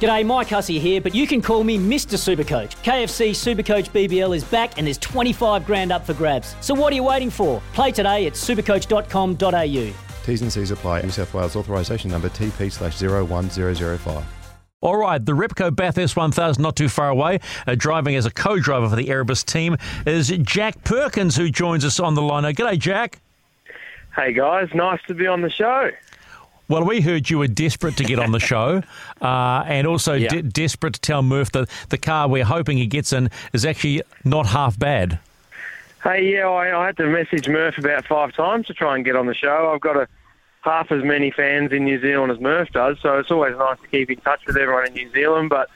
G'day, Mike Hussey here, but you can call me Mr. Supercoach. KFC Supercoach BBL is back and there's 25 grand up for grabs. So what are you waiting for? Play today at supercoach.com.au. T's and C's apply. New South Wales authorisation number TP slash 01005. All right, the Repco Bathurst 1000 not too far away. Uh, driving as a co-driver for the Erebus team is Jack Perkins, who joins us on the line. Now, g'day, Jack. Hey guys, nice to be on the show. Well, we heard you were desperate to get on the show, uh, and also Yeah. de- desperate to tell Murph that the car we're hoping he gets in is actually not half bad. Hey, yeah, I, I had to message Murph about five times to try and get on the show. I've got a half as many fans in New Zealand as Murph does, so it's always nice to keep in touch with everyone in New Zealand. But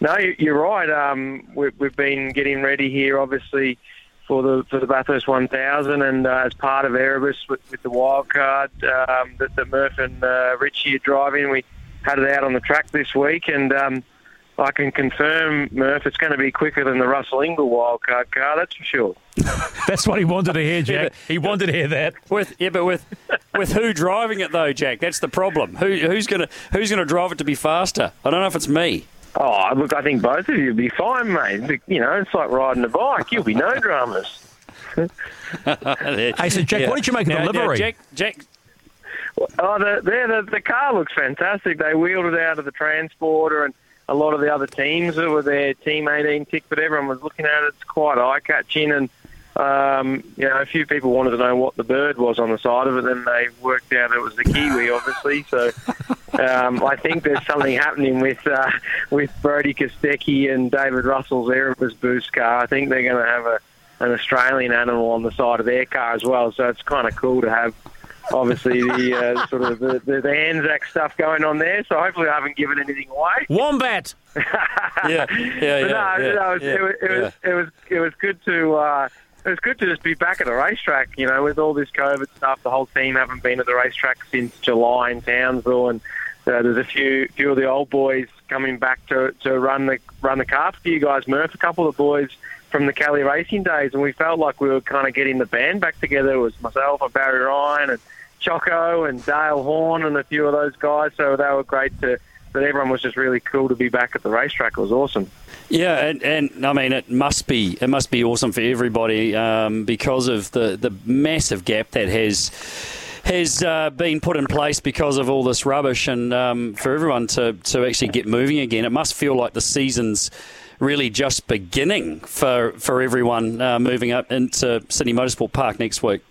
no, you- you're right. Um, we, we've been getting ready here, obviously, for the for the Bathurst 1000, and uh, as part of Erebus with, with the wild card um, that, that Murph and uh, Richie are driving, we had it out on the track this week, and. Um, I can confirm, Murph, it's going to be quicker than the Russell Ingall wildcard car, that's for sure. That's what he wanted to hear, Jack. he wanted to hear that. With yeah, but with with who driving it though, Jack? That's the problem. Who who's gonna who's gonna drive it to be faster? I don't know if it's me. Oh, look, I think both of you will be fine, mate. You know, it's like riding a bike. You'll be no dramas. Hey, so Jack, what did you make of the Now- now, livery? Jack, Jack, Oh, the, there, the, the car looks fantastic. They wheeled it out of the transporter, and a lot of the other teams that were there, Team 18 tick, but everyone was looking at it. It's quite eye-catching, and um, you know, a few people wanted to know what the bird was on the side of it. Then they worked out it was the kiwi, obviously. So um, I think there's something happening with uh, with Brodie Kostecki and David Russell's Erebus Boost car. I think they're going to have a an Australian animal on the side of their car as well. So it's kind of cool to have obviously the uh, sort of the, the, the Anzac stuff going on there. So hopefully I haven't given anything away. Wombat. yeah, yeah, yeah, no, yeah, no, it, was, yeah, it, was, it, was, it was it was good to uh, it was good to just be back at the racetrack. You know, with all this COVID stuff, the whole team haven't been at the racetrack since July in Townsville, and uh, there's a few few of the old boys coming back to to run the run the car for you guys, Murph. A couple of the boys from the Kelly racing days, and we felt like we were kind of getting the band back together. It was myself and Barry Ryan and Choco and Dale Horn and a few of those guys. So they were great to. But everyone was just really cool to be back at the racetrack. It was awesome. Yeah, and, and I mean it must be it must be awesome for everybody um, because of the, the massive gap that has has uh, been put in place because of all this rubbish, and um, for everyone to to actually get moving again, it must feel like the season's really just beginning for for everyone uh, moving up into Sydney Motorsport Park next week.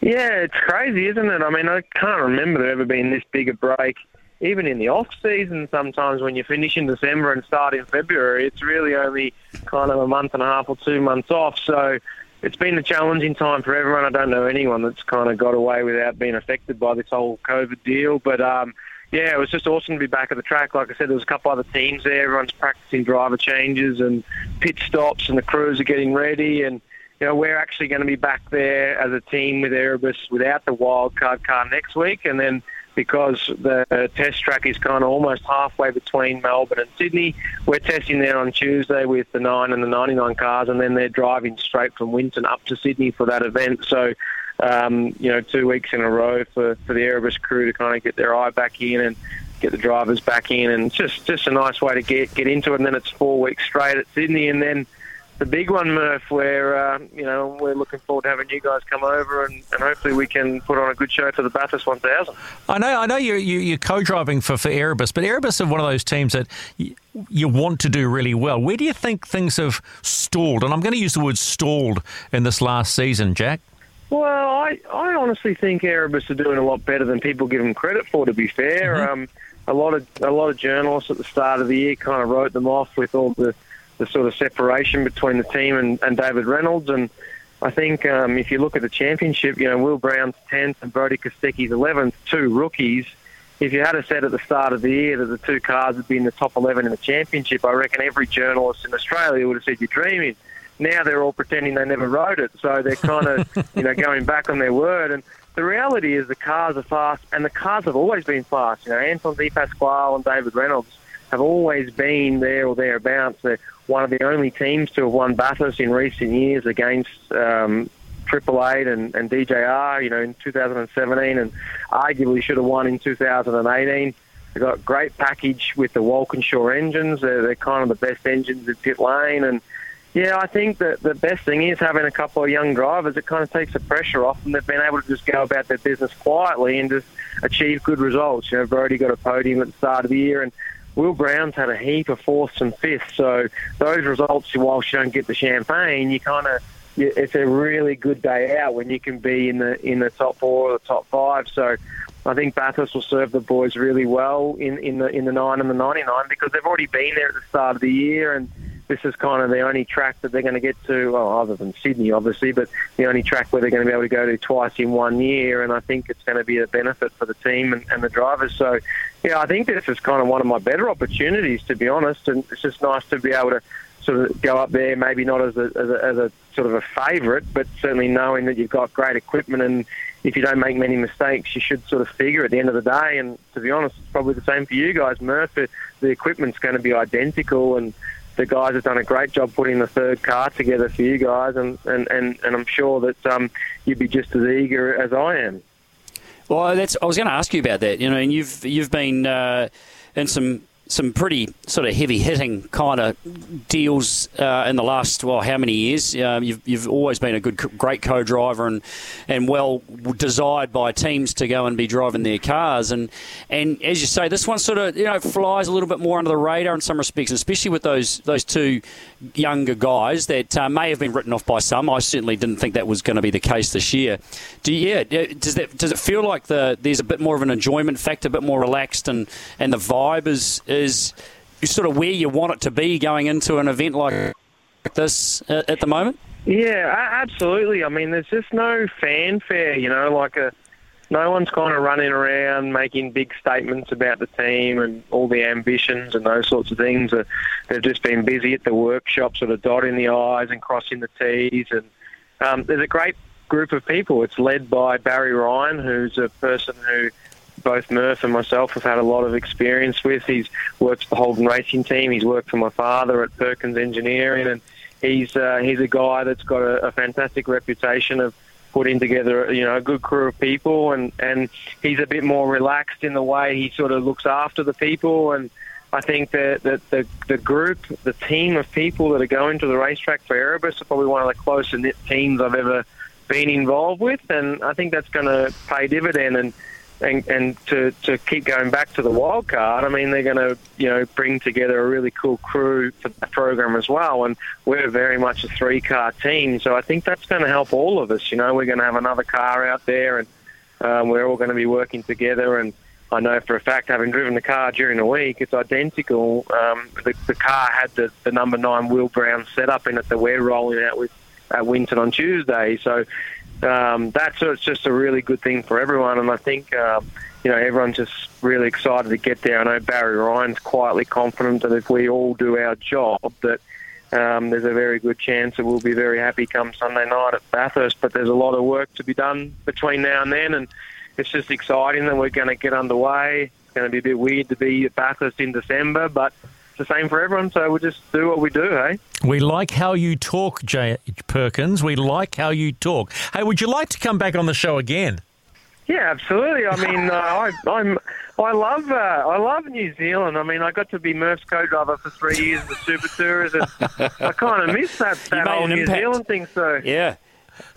Yeah, it's crazy, isn't it? I mean, I can't remember there ever being this big a break. Even in the off season, sometimes when you finish in December and start in February, it's really only kind of a month and a half or two months off. So it's been a challenging time for everyone. I don't know anyone that's kind of got away without being affected by this whole COVID deal. But um, yeah, it was just awesome to be back at the track. Like I said, there was a couple other teams there. Everyone's practicing driver changes and pit stops, and the crews are getting ready. And you know, we're actually going to be back there as a team with Erebus without the wildcard car next week, and then because the test track is kind of almost halfway between Melbourne and Sydney, we're testing there on Tuesday with the 9 and the 99 cars, and then they're driving straight from Winton up to Sydney for that event. So, um, you know, two weeks in a row for, for the Erebus crew to kind of get their eye back in and get the drivers back in, and just just a nice way to get get into it. And then it's four weeks straight at Sydney, and then the big one, Murph, where uh, you know we're looking forward to having you guys come over, and, and hopefully we can put on a good show for the Bathurst 1000. I know, I know you're, you, you're co-driving for, for Erebus, but Erebus are one of those teams that you, you want to do really well. Where do you think things have stalled? And I'm going to use the word stalled in this last season, Jack. Well, I, I honestly think Erebus are doing a lot better than people give them credit for. To be fair, um, a lot of a lot of journalists at the start of the year kind of wrote them off with all the, the sort of separation between the team and, and David Reynolds. And I think um, if you look at the championship, you know Will Brown's tenth and Brodie Kostecki's eleventh, two rookies. if you had a said at the start of the year that the two cars would be in the top 11 in the championship, I reckon every journalist in Australia would have said you're dreaming. Now they're all pretending they never rode it, so they're kind of, you know, going back on their word. And the reality is the cars are fast, and the cars have always been fast. You know, Anton De Pasquale and David Reynolds have always been there or thereabouts. They're one of the only teams to have won Bathurst in recent years against um, Triple Eight and, and DJR, you know, in 2017, and arguably should have won in 2018. They've got a great package with the Walkinshaw engines. They're, they're kind of the best engines in pit lane, and yeah, I think that the best thing is having a couple of young drivers. It kind of takes the pressure off, and they've been able to just go about their business quietly and just achieve good results. You know, Brodie got a podium at the start of the year, and Will Brown's had a heap of fourths and fifths. So those results, whilst you don't get the champagne, you kind of it's a really good day out when you can be in the in the top four or the top five. So I think Bathurst will serve the boys really well in, in the in the nine and the ninety nine because they've already been there at the start of the year and this is kind of the only track that they're going to get to, well, other than Sydney, obviously, but the only track where they're going to be able to go to twice in one year. And I think it's going to be a benefit for the team and, and the drivers. So, yeah, I think this is kind of one of my better opportunities, to be honest. And it's just nice to be able to sort of go up there, maybe not as a, as a, as a sort of a favourite, but certainly knowing that you've got great equipment and if you don't make many mistakes, you should sort of figure at the end of the day. And to be honest, it's probably the same for you guys, Murph. The equipment's going to be identical and the guys have done a great job putting the third car together for you guys, and, and, and, and I'm sure that um, you'd be just as eager as I am. Well, that's I was going to ask you about that. You know, and you've you've been uh, in some some pretty sort of heavy hitting kind of deals uh, in the last well how many years? Uh, you've, you've always been a good great co-driver and and well desired by teams to go and be driving their cars. And and as you say this one sort of you know flies a little bit more under the radar in some respects especially with those those two younger guys that uh, may have been written off by some. I certainly didn't think that was going to be the case this year. Do you, yeah does that does it feel like the there's a bit more of an enjoyment factor a bit more relaxed and and the vibe is is sort of where you want it to be going into an event like this at the moment? Yeah, absolutely. I mean, there's just no fanfare, you know, like a no one's kind of running around making big statements about the team and all the ambitions and those sorts of things. They've just been busy at the workshop, sort of dotting the I's and crossing the T's. And um, there's a great group of people. It's led by Barry Ryan, who's a person who both Murph and myself have had a lot of experience with. He's worked for the Holden Racing Team. He's worked for my father at Perkins Engineering, and he's uh, he's a guy that's got a, a fantastic reputation of putting together, you know, a good crew of people, and and he's a bit more relaxed in the way he sort of looks after the people, and I think that the, the the group, the team of people that are going to the racetrack for Erebus are probably one of the closest teams I've ever been involved with, and I think that's going to pay dividend and and, and to, to keep going back to the wild card, I mean, they're going to, you know, bring together a really cool crew for the program as well. And we're very much a three car team. So I think that's going to help all of us. You know, we're going to have another car out there and um, we're all going to be working together. And I know for a fact, having driven the car during the week, it's identical. Um, the, the car had the, the number nine Will Brown setup in it that we're rolling out with at Winton on Tuesday. So um, that's it's just a really good thing for everyone. And I think um, you know everyone's just really excited to get there. I know Barry Ryan's quietly confident that if we all do our job, that um, there's a very good chance that we'll be very happy come Sunday night at Bathurst. But there's a lot of work to be done between now and then, and it's just exciting that we're going to get underway. It's going to be a bit weird to be at Bathurst in December, but the same for everyone. So we just do what we do, hey? We like how you talk, Jay Perkins. We like how you talk. Hey, would you like to come back on the show again? Yeah, absolutely. I mean, uh, I, I'm I love uh, I love New Zealand. I mean, I got to be Murph's co-driver for three years in the Super Tours, and I kind of miss that, that whole New impact. Zealand thing. So yeah,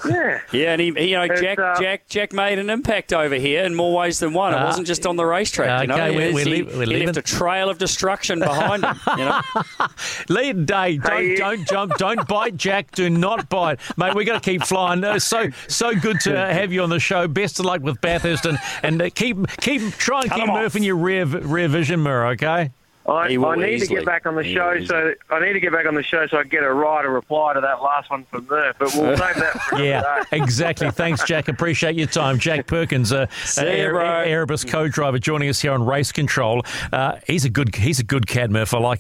yeah. Yeah, and he, you know, Jack, uh, Jack, Jack made an impact over here in more ways than one. It uh, wasn't just on the racetrack. you know, we're, we're, he, we're he left a trail of destruction behind him. You know, lead day. Don't hey. don't jump. Don't bite, Jack. Do not bite, mate. We got to keep flying. Uh, so so good to have you on the show. Best of luck with Bathurst, and and uh, keep keep try and Cut keep Murph in your rear rear vision mirror. Okay. I, I need easily. to get back on the He show, so I need to get back on the show so I get a right a reply to that last one from Murph. But we'll save that for Yeah, exactly. Thanks, Jack. Appreciate your time. Jack Perkins, uh, See ya, Air- bro. Erebus co-driver, joining us here on Race Control. Uh, he's a good, he's a good cad, Murph. I like him.